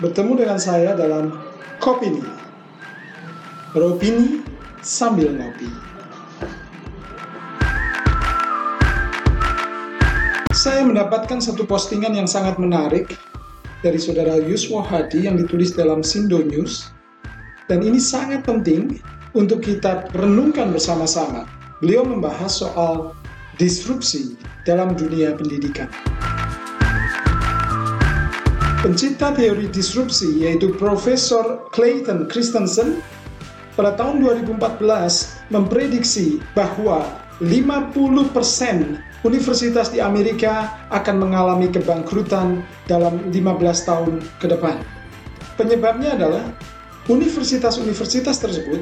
bertemu dengan saya dalam Kopini. Beropini sambil ngopi. Saya mendapatkan satu postingan yang sangat menarik dari saudara Yuswo Hadi yang ditulis dalam Sindo News. Dan ini sangat penting untuk kita renungkan bersama-sama. Beliau membahas soal disrupsi dalam dunia pendidikan. Pencipta teori disrupsi yaitu Profesor Clayton Christensen pada tahun 2014 memprediksi bahwa 50% universitas di Amerika akan mengalami kebangkrutan dalam 15 tahun ke depan. Penyebabnya adalah universitas-universitas tersebut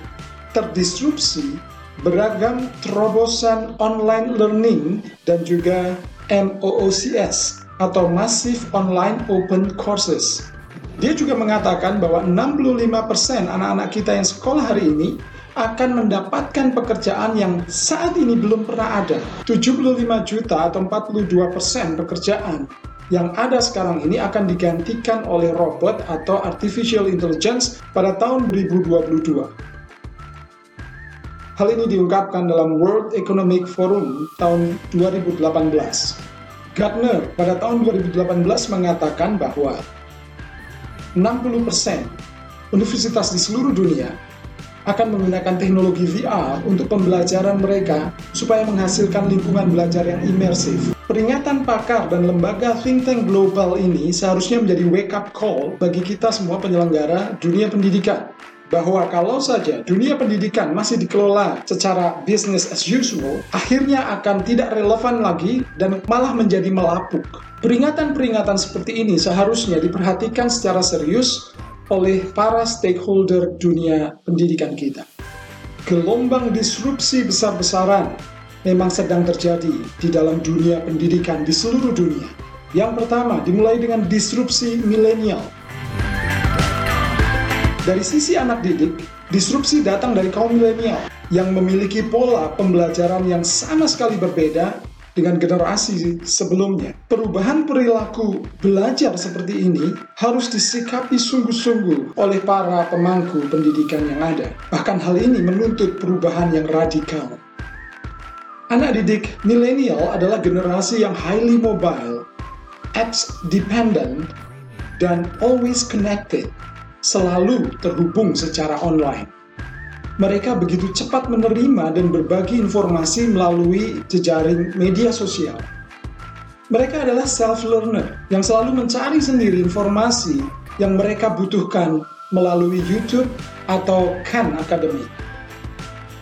terdisrupsi beragam terobosan online learning dan juga MOOCs atau Massive Online Open Courses. Dia juga mengatakan bahwa 65% anak-anak kita yang sekolah hari ini akan mendapatkan pekerjaan yang saat ini belum pernah ada. 75 juta atau 42 persen pekerjaan yang ada sekarang ini akan digantikan oleh robot atau artificial intelligence pada tahun 2022. Hal ini diungkapkan dalam World Economic Forum tahun 2018. Gartner pada tahun 2018 mengatakan bahwa 60% universitas di seluruh dunia akan menggunakan teknologi VR untuk pembelajaran mereka supaya menghasilkan lingkungan belajar yang imersif. Peringatan pakar dan lembaga think tank global ini seharusnya menjadi wake up call bagi kita semua penyelenggara dunia pendidikan bahwa kalau saja dunia pendidikan masih dikelola secara business as usual, akhirnya akan tidak relevan lagi dan malah menjadi melapuk. Peringatan-peringatan seperti ini seharusnya diperhatikan secara serius oleh para stakeholder dunia pendidikan kita. Gelombang disrupsi besar-besaran memang sedang terjadi di dalam dunia pendidikan di seluruh dunia. Yang pertama, dimulai dengan disrupsi milenial dari sisi anak didik, disrupsi datang dari kaum milenial yang memiliki pola pembelajaran yang sama sekali berbeda dengan generasi sebelumnya. Perubahan perilaku belajar seperti ini harus disikapi sungguh-sungguh oleh para pemangku pendidikan yang ada. Bahkan hal ini menuntut perubahan yang radikal. Anak didik milenial adalah generasi yang highly mobile, apps dependent, dan always connected selalu terhubung secara online. Mereka begitu cepat menerima dan berbagi informasi melalui jejaring media sosial. Mereka adalah self-learner yang selalu mencari sendiri informasi yang mereka butuhkan melalui YouTube atau Khan Academy.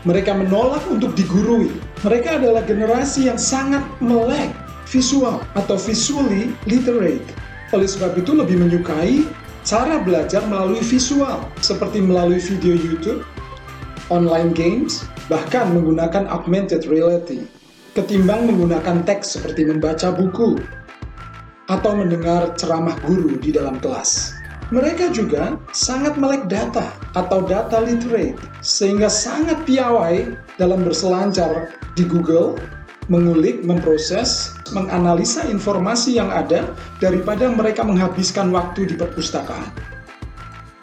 Mereka menolak untuk digurui. Mereka adalah generasi yang sangat melek visual atau visually literate. Oleh sebab itu lebih menyukai cara belajar melalui visual, seperti melalui video YouTube, online games, bahkan menggunakan augmented reality, ketimbang menggunakan teks seperti membaca buku atau mendengar ceramah guru di dalam kelas. Mereka juga sangat melek data atau data literate, sehingga sangat piawai dalam berselancar di Google mengulik, memproses, menganalisa informasi yang ada daripada mereka menghabiskan waktu di perpustakaan.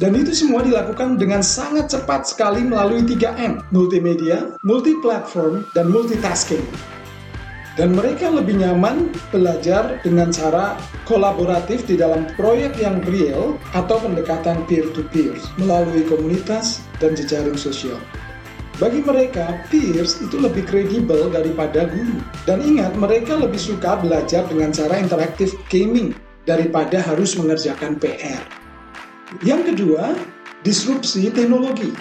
Dan itu semua dilakukan dengan sangat cepat sekali melalui 3M, multimedia, multiplatform, dan multitasking. Dan mereka lebih nyaman belajar dengan cara kolaboratif di dalam proyek yang real atau pendekatan peer-to-peer melalui komunitas dan jejaring sosial. Bagi mereka, peers itu lebih kredibel daripada guru. Dan ingat, mereka lebih suka belajar dengan cara interaktif gaming daripada harus mengerjakan PR. Yang kedua, disrupsi teknologi.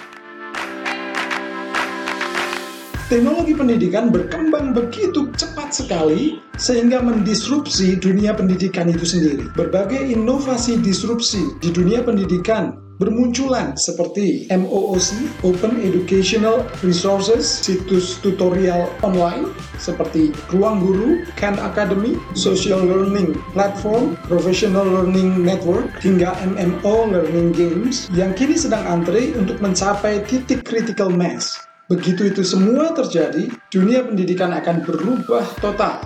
Teknologi pendidikan berkembang begitu cepat sekali sehingga mendisrupsi dunia pendidikan itu sendiri. Berbagai inovasi disrupsi di dunia pendidikan bermunculan seperti MOOC, Open Educational Resources, situs tutorial online seperti Ruang Guru, Khan Academy, Social Learning Platform, Professional Learning Network, hingga MMO Learning Games yang kini sedang antre untuk mencapai titik critical mass. Begitu itu semua terjadi, dunia pendidikan akan berubah total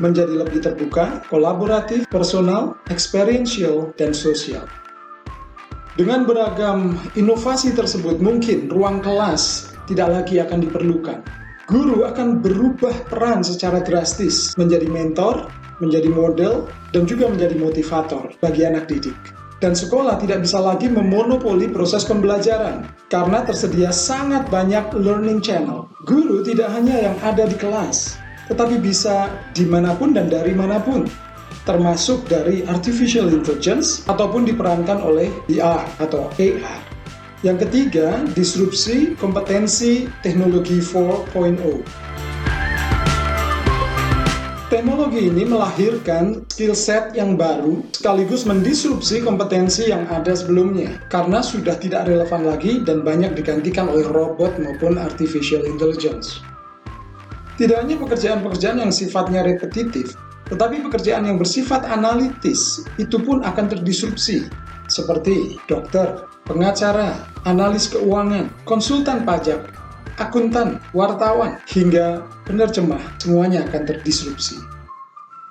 menjadi lebih terbuka, kolaboratif, personal, experiential, dan sosial. Dengan beragam inovasi tersebut, mungkin ruang kelas tidak lagi akan diperlukan. Guru akan berubah peran secara drastis menjadi mentor, menjadi model, dan juga menjadi motivator bagi anak didik dan sekolah tidak bisa lagi memonopoli proses pembelajaran karena tersedia sangat banyak learning channel. Guru tidak hanya yang ada di kelas, tetapi bisa di mana pun dan dari mana pun, termasuk dari artificial intelligence ataupun diperankan oleh VR atau AR. Yang ketiga, disrupsi kompetensi teknologi 4.0. Teknologi ini melahirkan skill set yang baru sekaligus mendisrupsi kompetensi yang ada sebelumnya karena sudah tidak relevan lagi dan banyak digantikan oleh robot maupun artificial intelligence. Tidak hanya pekerjaan-pekerjaan yang sifatnya repetitif, tetapi pekerjaan yang bersifat analitis itu pun akan terdisrupsi seperti dokter, pengacara, analis keuangan, konsultan pajak, akuntan, wartawan, hingga penerjemah, semuanya akan terdisrupsi.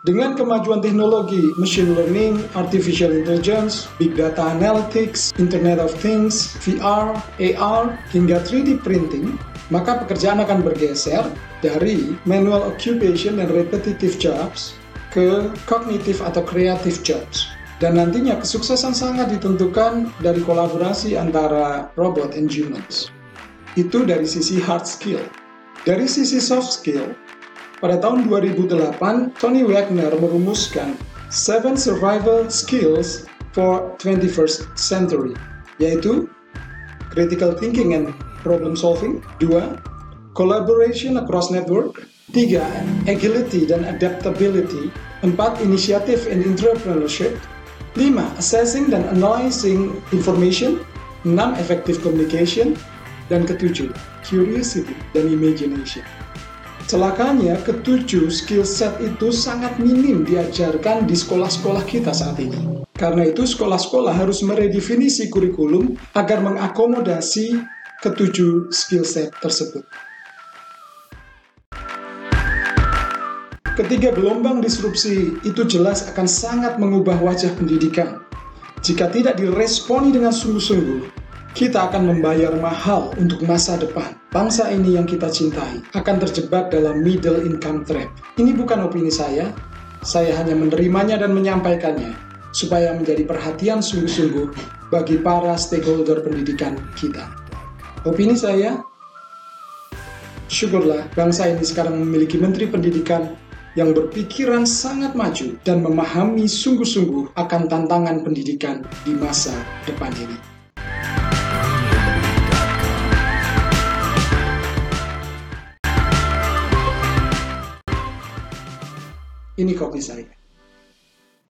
Dengan kemajuan teknologi, machine learning, artificial intelligence, big data analytics, Internet of Things, VR, AR, hingga 3D printing, maka pekerjaan akan bergeser dari manual occupation dan repetitive jobs ke cognitive atau creative jobs. Dan nantinya kesuksesan sangat ditentukan dari kolaborasi antara robot and humans. Itu dari sisi hard skill. Dari sisi soft skill, pada tahun 2008, Tony Wagner merumuskan Seven Survival Skills for 21st Century, yaitu critical thinking and problem solving, dua, collaboration across network, tiga, agility dan adaptability, empat, initiative and entrepreneurship, lima, assessing dan analyzing information, enam, effective communication, dan ketujuh, curiosity dan imagination. Celakanya, ketujuh skill set itu sangat minim diajarkan di sekolah-sekolah kita saat ini. Karena itu, sekolah-sekolah harus meredefinisi kurikulum agar mengakomodasi ketujuh skill set tersebut. Ketiga gelombang disrupsi itu jelas akan sangat mengubah wajah pendidikan. Jika tidak diresponi dengan sungguh-sungguh, kita akan membayar mahal untuk masa depan. Bangsa ini yang kita cintai akan terjebak dalam middle income trap. Ini bukan opini saya, saya hanya menerimanya dan menyampaikannya supaya menjadi perhatian sungguh-sungguh bagi para stakeholder pendidikan kita. Opini saya, syukurlah bangsa ini sekarang memiliki menteri pendidikan yang berpikiran sangat maju dan memahami sungguh-sungguh akan tantangan pendidikan di masa depan ini. Ini kopi saya.